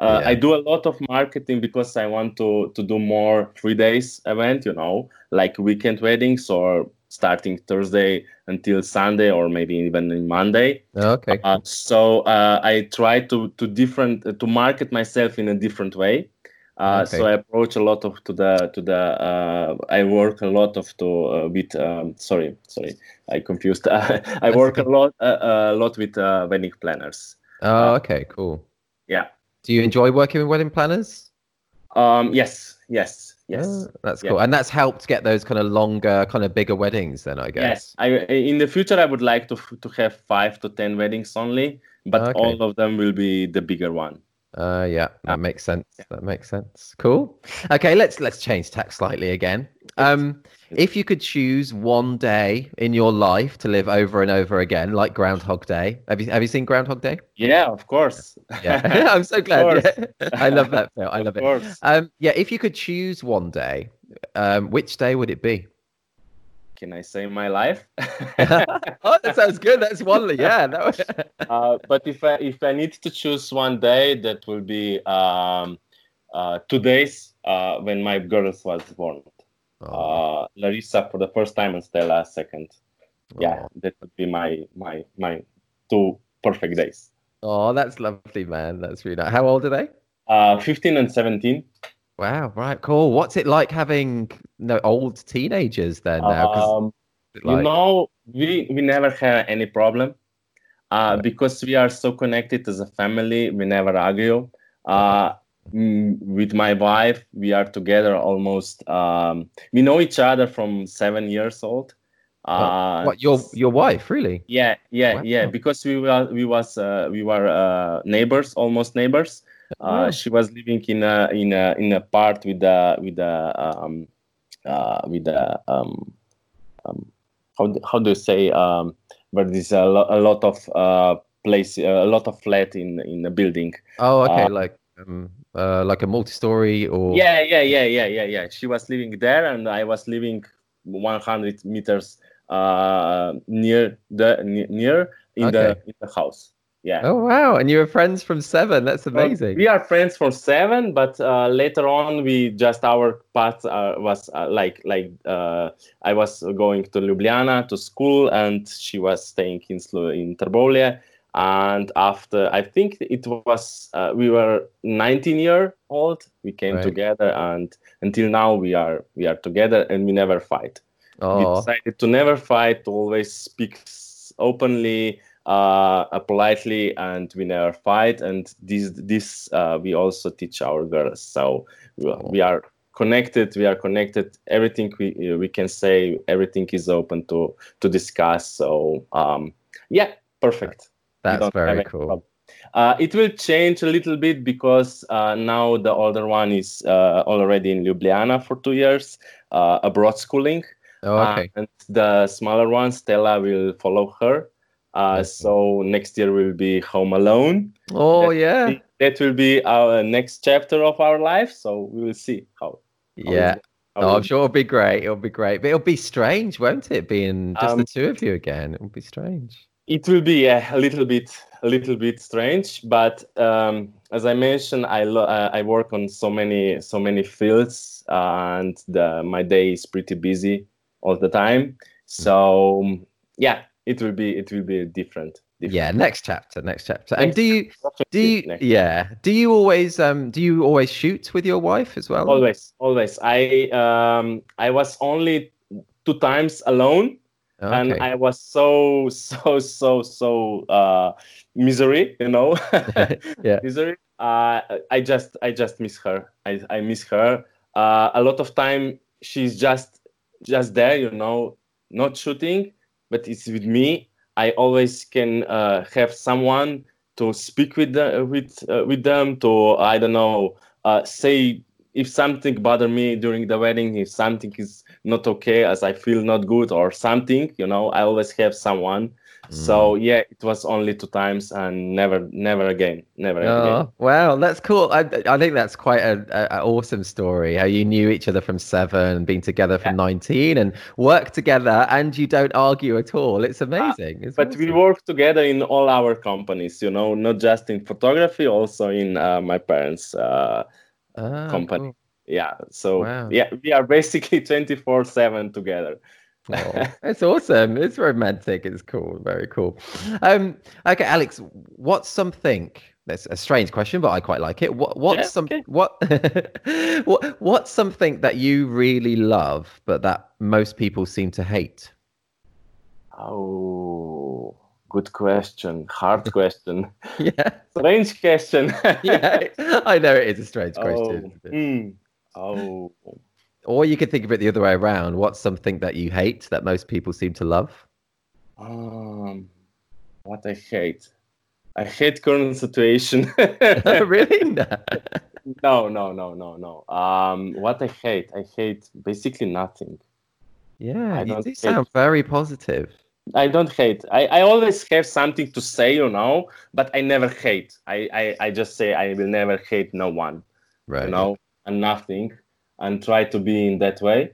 uh, Yeah. I do a lot of marketing because I want to to do more three days event, you know, like weekend weddings or starting Thursday until Sunday or maybe even Monday. Okay. Uh, so uh, I try to to different uh, to market myself in a different way. Uh, Okay. So I approach a lot of to the to the uh, I work a lot of to uh, with um, sorry sorry I confused <laughs> I work a lot uh, a lot with uh, wedding planners. Oh, okay, cool. Yeah. Do you enjoy working with wedding planners? Um, yes yes yes. Oh, that's Yeah. cool. And that's helped get those kind of longer, kind of bigger weddings then, I guess. Yes, I in the future I would like to to have five to ten weddings only, but Okay. all of them will be the bigger one. Uh, yeah, that makes sense. That makes sense. Cool. Okay, let's let's change tack slightly again. Um, if you could choose one day in your life to live over and over again, like Groundhog Day, have you have you seen Groundhog Day? Yeah, of course. Yeah, <laughs> I'm so glad. Yeah. I love that film. I love of it. course. Um, yeah, if you could choose one day, um, which day would it be? Can I say my life? <laughs> <laughs> oh, that sounds good. That's one. Yeah, that was, <laughs> uh, but if I if I need to choose one day, that will be um, uh, two days uh, when my girls was born. Oh, Uh, Larissa for the first time and Stella second. Yeah, oh. that would be my my my two perfect days. Oh, that's lovely, man. That's really nice. How old are they? Uh, 15 and 17. Wow, right, cool. What's it like having no old teenagers then now? Um, it you know we we never had any problem uh, Right. because we are so connected as a family we never argue uh, with my wife we are together almost um, we know each other from seven years old uh, what your your wife really? yeah yeah Wow. yeah because we were we was uh, we were uh, neighbors almost neighbors Uh, she was living in a in a in a part with the with the um, uh, with the um, um, how do- how do you say um, where there's a, lo- a lot of uh, place a lot of flat in in the building. Oh, okay, uh, like um, uh, like a multi-story or Yeah, yeah, yeah, yeah, yeah, yeah. She was living there, and I was living 100 meters uh, near the near in the in the house. Yeah. Oh wow, and you were friends from seven. That's Well, amazing. we are friends from seven, but uh, later on, we just our path uh, was uh, like like uh, I was going to Ljubljana to school, and she was staying in Slo- in Trbovlje. And after I think it was uh, we were 19 year old, we came Right. together, and until now we are we are together, and we never fight. We oh, decided to never fight, to always speak openly, uh, uh, politely, and we never fight. And this, this uh, we also teach our girls. So we, Oh. are connected. We are connected. Everything we uh, we can say, everything is open to to discuss. So um, yeah, perfect. That's very cool. Uh, it will change a little bit because uh, now the older one is uh, already in Ljubljana for two years, uh, abroad schooling. Oh, Uh, okay. and the smaller one, Stella, will follow her. Uh, So next year will be Home Alone. Oh, that- yeah, That will be our next chapter of our life. So we will see how. how yeah. it- Oh, I'm sure it'll be great. It'll be great, but it'll be strange, won't it? Being just the Um, two of you again, it'll be strange. It will be yeah, a little bit, a little bit strange, but um, as I mentioned, I lo- uh, I work on so many, so many fields, and the, my day is pretty busy all the time. So yeah, it will be, it will be different. different. Yeah, next chapter, next chapter. And Next do you do you Next. yeah, do you always um do you always shoot with your wife as well? Always, always. I um I was only two times alone, Oh, and. I was so so so so uh misery, you know. <laughs> Yeah. <laughs> Misery. Uh, I just I just miss her. I I miss her. Uh, a lot of time she's just just there, you know, not shooting, but it's with me. I always can uh, have someone to speak with the, with uh, with them to I don't know uh, say if something bother me during the wedding, if something is not okay, as I feel not good or something, you know, I always have someone. So yeah, it was only two times and never, never again, never again. Oh, wow, that's cool. I, I think that's quite a, a, a awesome story. How you knew each other from seven, been together from nineteen, and work together, and you don't argue at all. It's amazing. It's But we work together in all our companies, you know, not just in photography, also in uh, my parents' uh, Ah, company. cool. yeah. So Wow. yeah, we are basically <laughs> twenty four seven together. Oh, <laughs> it's awesome. It's romantic. It's cool. Very cool. Um, okay, Alex, what's something? That's a strange question, but I quite like it. What what's Yeah, some okay. what <laughs> what what's something that you really love, but that most people seem to hate? Oh, good question. Hard <laughs> question. Yeah, Strange question. yeah. I know it is a strange question. Oh, mm, oh. Or you could think of it the other way around. What's something that you hate that most people seem to love? Um, what I hate. I hate current situation. <laughs> really? <laughs> No. no, no, no, no. Um, what I hate, I hate basically nothing. Yeah, I you do hate- sound very positive. I don't hate. I, I always have something to say, you know, but I never hate. I, I, I just say I will never hate no one, Right. you know, and nothing, and try to be in that way.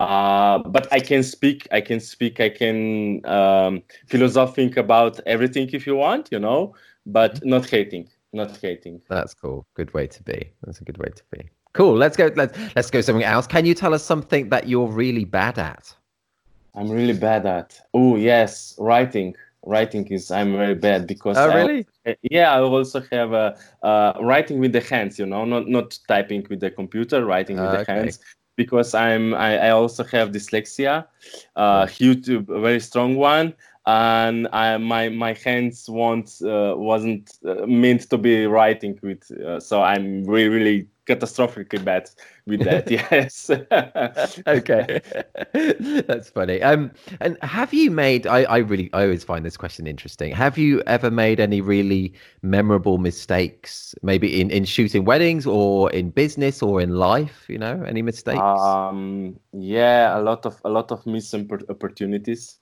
Uh, but I can speak. I can speak. I can um, philosophic about everything if you want, you know, but not hating. Not hating. That's cool. Good way to be. That's a good way to be. Cool. Let's go. Let's let's go something else. Can you tell us something that you're really bad at? I'm really bad at. Oh yes, writing. Writing is I'm very bad because Oh, I- really? Uh, yeah, I also have a uh, writing with the hands. You know, not not typing with the computer, writing with the hands. Because I'm I, I also have dyslexia, uh, huge, a very strong one, and I, my my hands won't uh, wasn't uh, meant to be writing with. Uh, so I'm really really catastrophically bad with that. <laughs> yes. <laughs> Okay, <laughs> that's funny. Um, and have you made? I I really I always find this question interesting. Have you ever made any really memorable mistakes? Maybe in in shooting weddings or in business or in life? You know, any mistakes? Um, yeah, a lot of a lot of missed opportunities.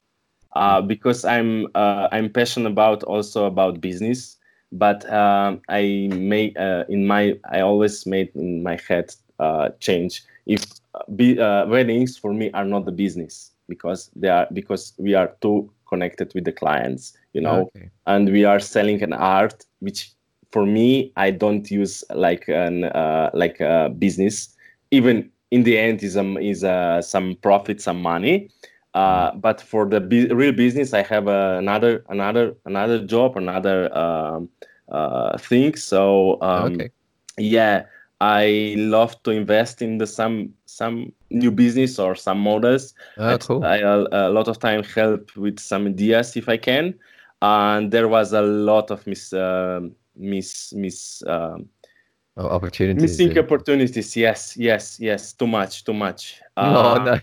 Uh, because I'm uh, I'm passionate about also about business, but um, I may uh, in my I always made in my head uh, change. If uh, be, uh, weddings for me are not the business because they are because we are too connected with the clients, you know? Okay. and we are selling an art which for me i don't use like an uh, like a business. Even in the end is um is uh, some profit some money uh, but for the real business i have uh, another another another job another um, uh, thing so um, okay. yeah i love to invest in the some some new business or some models Oh, cool. I uh, a lot of time help with some ideas if I can, and there was a lot of miss um miss miss um, Oh, opportunities. missing in- opportunities. Yes, yes, yes. Too much, too much. <laughs> Oh Uh, no.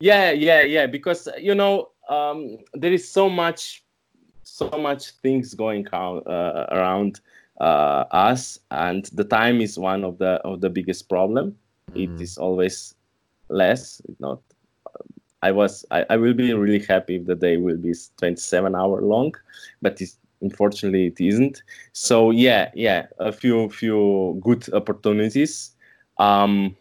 Yeah, yeah, yeah. Because you know um, there is so much, so much things going out, uh, around uh, us, and the time is one of the of the biggest problem. It Mm. is always less. Not. I was. I, I will be really happy if the day will be 27 hour long, but it's, unfortunately it isn't. So yeah, yeah, a few few good opportunities. Um,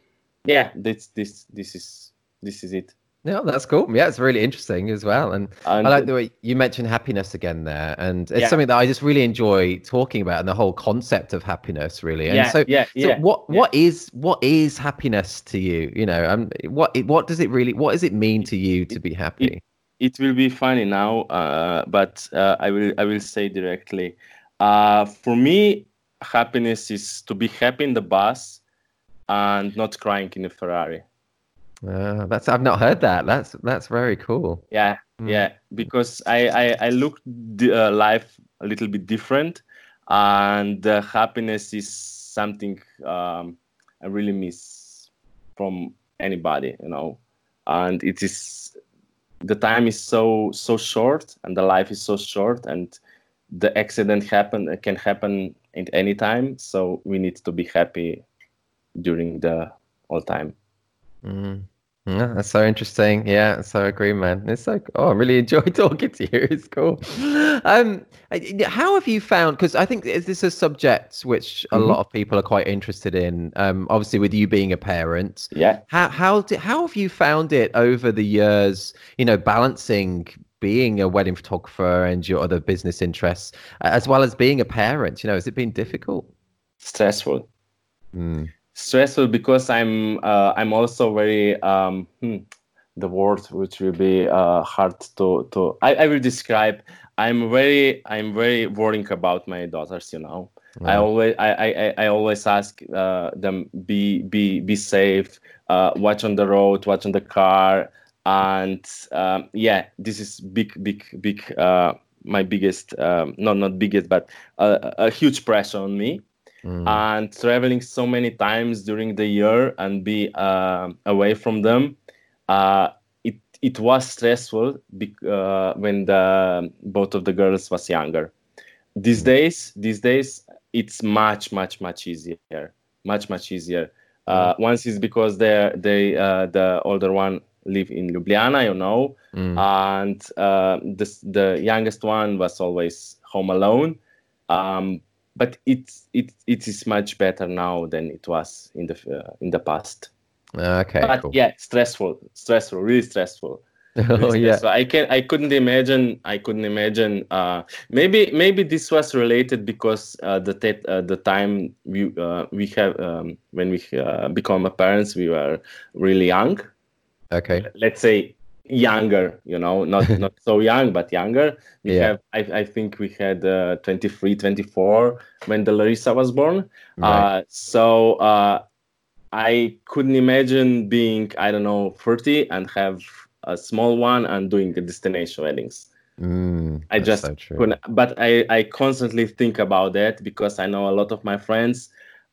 yeah, this this this is this is it. No, that's cool. Yeah, it's really interesting as well. And And I like the way you mentioned happiness again there, and it's Yeah. something that I just really enjoy talking about, and the whole concept of happiness, really. And yeah, so, yeah, so yeah. what yeah. what is what is happiness to you? You know, um, what what does it really? What does it mean to you to be happy? it will be funny now, uh, but uh, I will I will say directly. Uh, for me, happiness is to be happy in the bus and not crying in a Ferrari. Uh, that's I've not heard that. That's that's very cool. Yeah, mm. yeah. Because I I, I look the, uh, life a little bit different, and happiness is something um, I really miss from anybody. You know, and it is the time is so so short and the life is so short and the accident happen can happen at any time so we need to be happy during the all time mm. Yeah, that's so interesting. Yeah, so agree, man. It's so oh, I really <laughs> enjoy talking to you. It's cool. Um, how have you found? Because I think this is a subject which a mm-hmm. lot of people are quite interested in. Um, obviously, with you being a parent, yeah. How how did, how have you found it over the years? You know, balancing being a wedding photographer and your other business interests, as well as being a parent. You know, has it been difficult? Stressful. Mm stressful because I'm uh, I'm also very um, hmm, the word which will be uh, hard to to I, I will describe. I'm very I'm very worrying about my daughters. You know, I always I, I, I always ask uh, them be be be safe, uh, watch on the road, watch on the car, and um, yeah, this is big big big uh, my biggest um, not not biggest but a, a huge pressure on me mm. and traveling so many times during the year and be uh, away from them uh, it it was stressful uh, when the both of the girls was younger these mm. days these days it's much much much easier much much easier uh, mm. once is because they they uh, the older one live in Ljubljana, you know, mm. and uh, this, the youngest one was always home alone. Um, but it's it it is much better now than it was in the uh, in the past. Okay. But cool. yeah, stressful, stressful, really stressful. <laughs> oh yeah. I can I couldn't imagine I couldn't imagine uh, maybe maybe this was related because uh, the te- uh, the time we uh, we have um, when we uh, become a parents we were really young. Okay. Let's say younger you know not <laughs> not so young but younger. We yeah. have I, I think we had uh, 23 24 when the larissa was born. Right. uh, so uh, i couldn't imagine being i don't know 30 and have a small one and doing the destination weddings. Mm, i just so couldn't but i i constantly think about that because i know a lot of my friends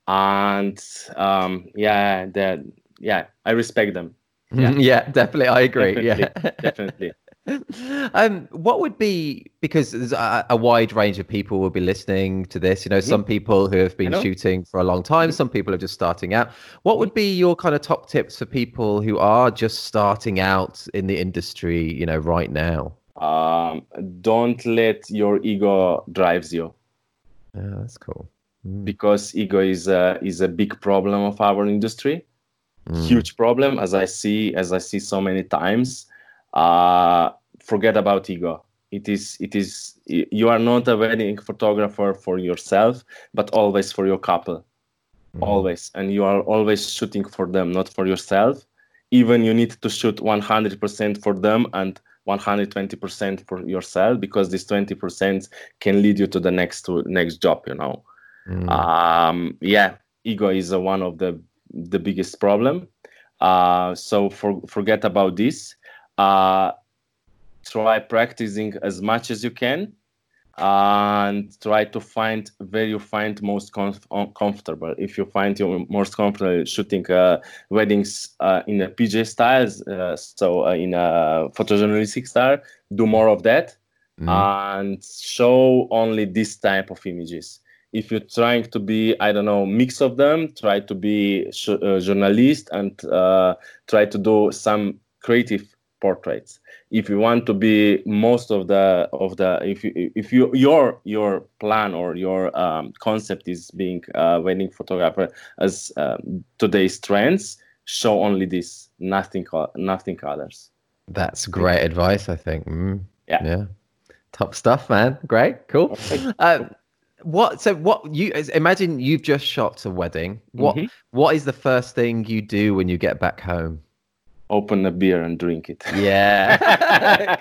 and um yeah that yeah i respect them yeah, yeah definitely. I agree. Definitely, yeah, definitely. <laughs> um, what would be because there's a, a, wide range of people will be listening to this. You know, mm-hmm. some people who have been shooting for a long time, mm-hmm. some people are just starting out. What would be your kind of top tips for people who are just starting out in the industry? You know, right now. Um, don't let your ego drives you. Yeah, that's cool. Mm. Because ego is a, is a big problem of our industry mm. huge problem as i see as i see so many times uh, forget about ego it is it is you are not a wedding photographer for yourself but always for your couple mm. always and you are always shooting for them not for yourself even you need to shoot 100% for them and 120% for yourself because this 20% can lead you to the next to next job you know mm. um, yeah ego is a, one of the the biggest problem. Uh, so for, forget about this. Uh, try practicing as much as you can and try to find where you find most comf- comfortable. If you find you most comfortable shooting uh, weddings uh, in a PJ styles, uh, so uh, in a photojournalistic style, do more of that mm. and show only this type of images if you're trying to be i don't know mix of them try to be sh- uh, journalist and uh, try to do some creative portraits. If you want to be most of the of the if you if you your your plan or your um, concept is being a wedding photographer as um, today's trends show only this nothing nothing others. That's great advice i think. Mm, yeah. Yeah. Top stuff man. Great. Cool. Um, what so what you imagine you've just shot a wedding what mm-hmm. what is the first thing you do when you get back home open a beer and drink it. Yeah.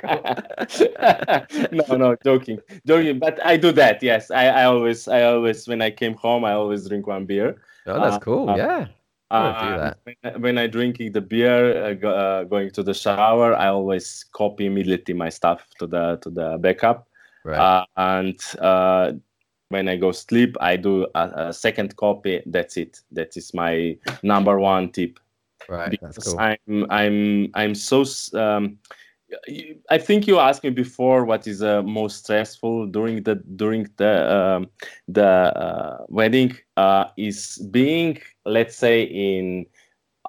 <laughs> no, no, joking, joking. But I do that. Yes, I, I always, I always, when I came home, I always drink one beer. oh, that's Uh, cool. uh, yeah. Uh, when, I- when I drinking the beer, uh, go, uh, going to the shower, I always copy immediately my stuff to the to the backup. Right. Uh, and uh, when I go sleep, I do a, a second copy. That's it. That is my number one tip right. because That's cool. I'm I'm I'm so um, I think you asked me before what is uh, most stressful during the during the um, the uh, wedding uh, is being let's say in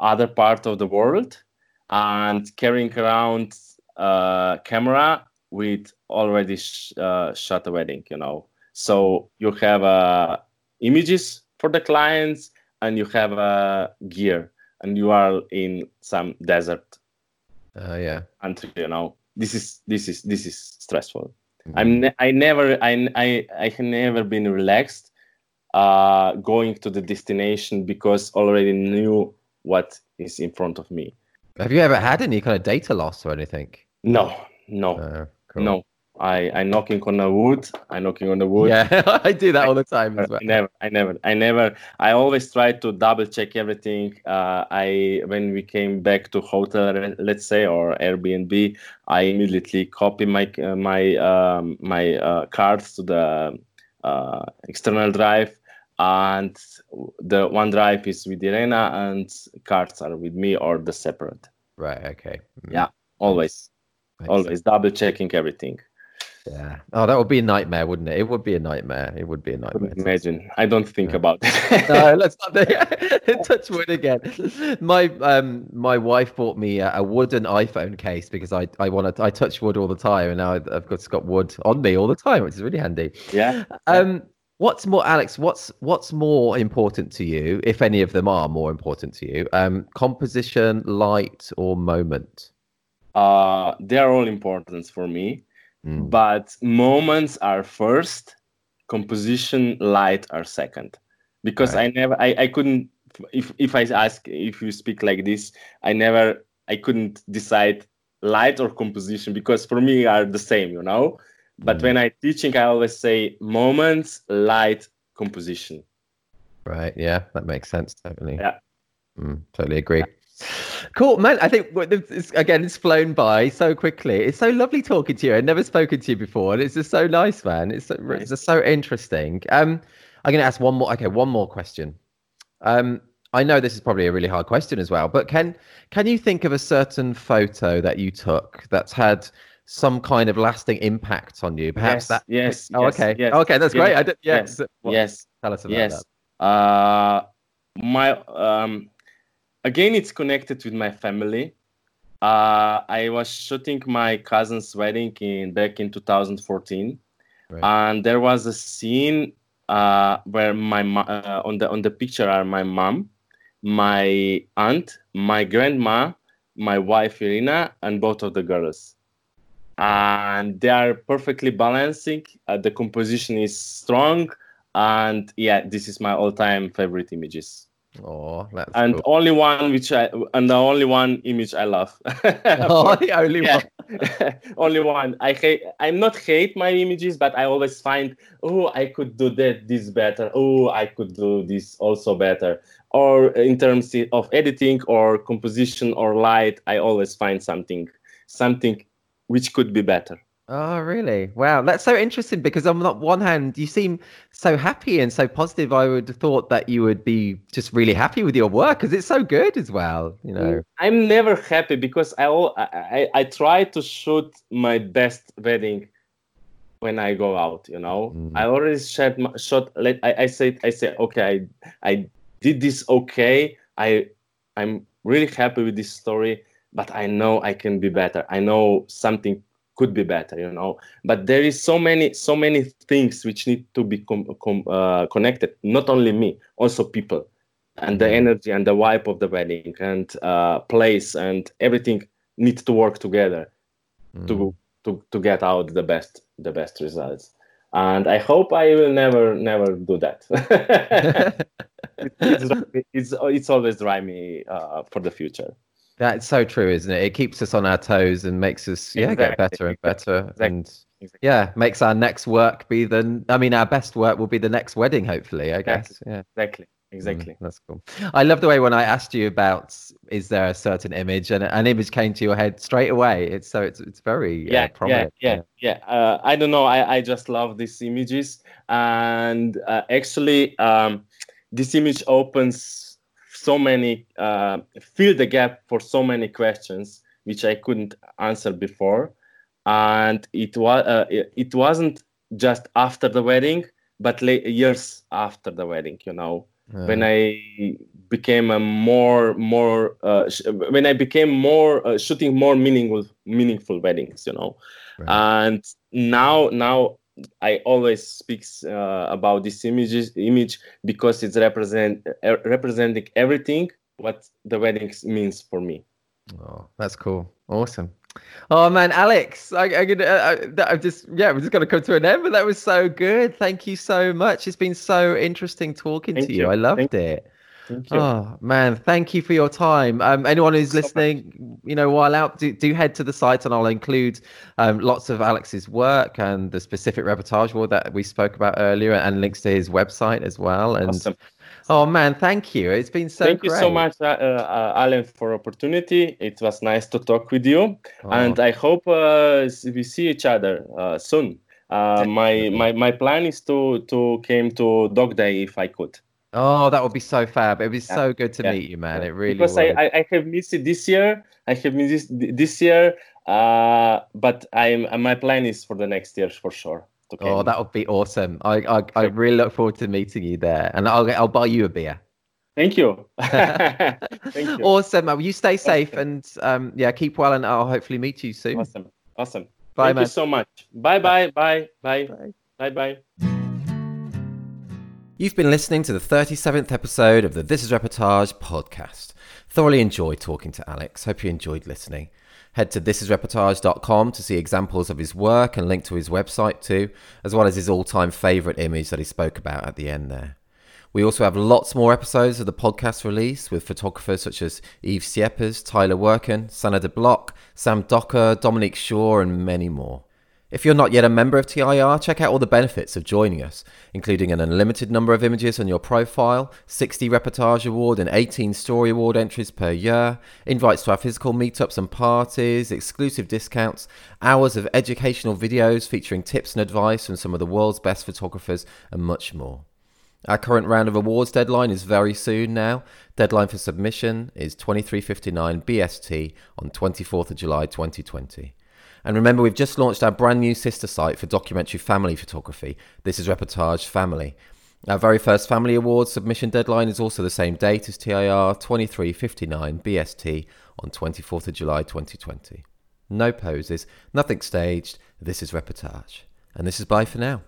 other part of the world and carrying around uh, camera with already sh- uh, shot a wedding you know so you have uh, images for the clients and you have uh, gear and you are in some desert Oh, yeah. country you know this is this is this is stressful Mm-hmm. i'm ne- i never i i i have never been relaxed uh going to the destination because already knew what is in front of me Have you ever had any kind of data loss or anything? no no Oh, cool. no i i knocking on the wood i knocking on the wood Yeah, <laughs> I do that all the time as well. I never, I never, I never. I always try to double check everything. Uh, I when we came back to hotel, let's say, or Airbnb, I immediately copy my uh, my um, my uh, cards to the uh, external drive, and the one drive is with Irena, and cards are with me or the separate. Right. Okay. Mm, Yeah. Always, makes always double checking everything. Yeah. Oh, that would be a nightmare, wouldn't it? It would be a nightmare. It would be a nightmare. Imagine. I don't think Yeah. about it. <laughs> no, let's not <laughs> touch wood again. My um my wife bought me a, a wooden iPhone case because I I want to I touch wood all the time and now I've got, got wood on me all the time, which is really handy. yeah. Um, what's more, Alex? What's what's more important to you, if any of them are more important to you? Um, composition, light, or moment? uh, they are all important for me Mm. but moments are first composition light are second because Right. i never I, I couldn't if if i ask if you speak like this i never i couldn't decide light or composition because for me are the same you know but Mm. when i teaching i always say moments light composition Right. Yeah, that makes sense. Totally. Yeah. Mm, totally agree. Cool, man. I think it's, again, it's flown by so quickly. It's so lovely talking to you. I've never spoken to you before, and it's just so nice, man. It's, so, it's just so interesting. Um, I'm going to ask one more. Okay, one more question. Um, I know this is probably a really hard question as well, but can can you think of a certain photo that you took that's had some kind of lasting impact on you? Perhaps yes that. yes Oh, yes, okay. yes, okay, that's yes, great. I did, yes, yes. What- yes Tell us about yes that. uh my um again it's connected with my family. Uh i was shooting my cousin's wedding in back in 2014 Right. and there was a scene uh where my uh, on the on the picture are my mom my aunt my grandma my wife irena and both of the girls. And they are perfectly balancing. Uh, the composition is strong. And yeah this is my all-time favorite images Oh, that's and cool. only one which i and the only one image i love <laughs> Oh, the only Yeah. one. <laughs> only one i hate i'm not hate my images but i always find oh i could do that this better oh i could do this also better or in terms of editing or composition or light i always find something something which could be better Oh, really? Wow, that's so interesting because on the one hand, you seem so happy and so positive. I would have thought that you would be just really happy with your work because it's so good as well. You know. i'm never happy because i al- I, I, I try to shoot my best wedding when i go out you know Mm. i already shot my, shot like I, I said i said okay I, I did this okay i i'm really happy with this story but i know i can be better i know something could be better you know but there is so many so many things which need to be com- com- uh, connected not only me also people and the Mhm. energy and the vibe of the wedding and uh, place and everything needs to work together Mm. to to to get out the best the best results and i hope i will never never do that <laughs> <laughs> it's, it's, it's, it's always drive me uh, for the future That's so true, isn't it? It keeps us on our toes and makes us yeah Exactly. get better and better, Exactly. and Exactly. yeah, makes our next work be the. I mean, our best work will be the next wedding, hopefully. I guess. Yeah. Exactly. Mm, Exactly. that's cool. I love the way when I asked you about is there a certain image and an image came to your head straight away. It's so it's it's very uh, yeah, yeah, yeah, yeah. Uh, I don't know. I, I just love these images, and uh, actually, um, this image opens so many, uh, fill the gap for so many questions which I couldn't answer before, and it was uh, it, it wasn't just after the wedding, but la- years after the wedding. You know, Yeah. when I became a more more uh, sh- when I became more uh, shooting more meaningful meaningful weddings, you know, Right. and now now I always speaks uh, about this images image because it's represent uh, representing everything what the weddings means for me. Oh, that's cool. Awesome. Oh man, Alex, I, I, could, uh, I, I'm just yeah, we're just gonna come to an end, but that was so good. Thank you so much. It's been so interesting talking Thank to you. you. I loved Thank- it. Thank you. Oh man, thank you for your time. Um, anyone who's listening, you know, while out, do, do head to the site, and I'll include um, lots of Alex's work and the specific reportage award that we spoke about earlier, and links to his website as well. And Awesome. oh man, thank you. It's been so Thank great. you so much, uh, uh, Alan, for opportunity. It was nice to talk with you. Oh, and I hope uh, we see each other uh, soon. Uh, my, my my plan is to to came to Dog Day if I could. Oh, that would be so fab. It'd be Yeah, so good to yeah, meet you, man. It really because would. I, I I have missed it this year. I have missed it this year. Uh, but I'm uh, my plan is for the next year for sure. To Oh, that would be awesome. I, I, I really look forward to meeting you there, and I'll I'll buy you a beer. Thank you. <laughs> <laughs> Thank you. Awesome. Well, you stay safe Awesome. and um, yeah, keep well, and I'll hopefully meet you soon. Awesome. Awesome. Bye, Thank man. you so much. Bye bye bye bye Bye. bye bye. You've been listening to the 37th episode of the This Is Reportage podcast. Thoroughly enjoyed talking to Alex. Hope you enjoyed listening. Head to thisisreportage.com to see examples of his work and link to his website too, as well as his all time favourite image that he spoke about at the end there. We also have lots more episodes of the podcast released with photographers such as Yves Schepers, Tyler Wirken, Sanne de Block, Sam Docker, Dominique Shaw, and many more. If you're not yet a member of TIR, check out all the benefits of joining us, including an unlimited number of images on your profile, 60 Reportage Award and 18 Story Award entries per year, invites to our physical meetups and parties, exclusive discounts, hours of educational videos featuring tips and advice from some of the world's best photographers, and much more. Our current round of awards deadline is very soon now. Deadline for submission is 2359 BST on 24th of July 2020. And remember, we've just launched our brand new sister site for documentary family photography. This is Reportage Family. Our very first Family Awards submission deadline is also the same date as TIR 2359 BST on 24th of July 2020. No poses, nothing staged. This is Reportage. And this is bye for now.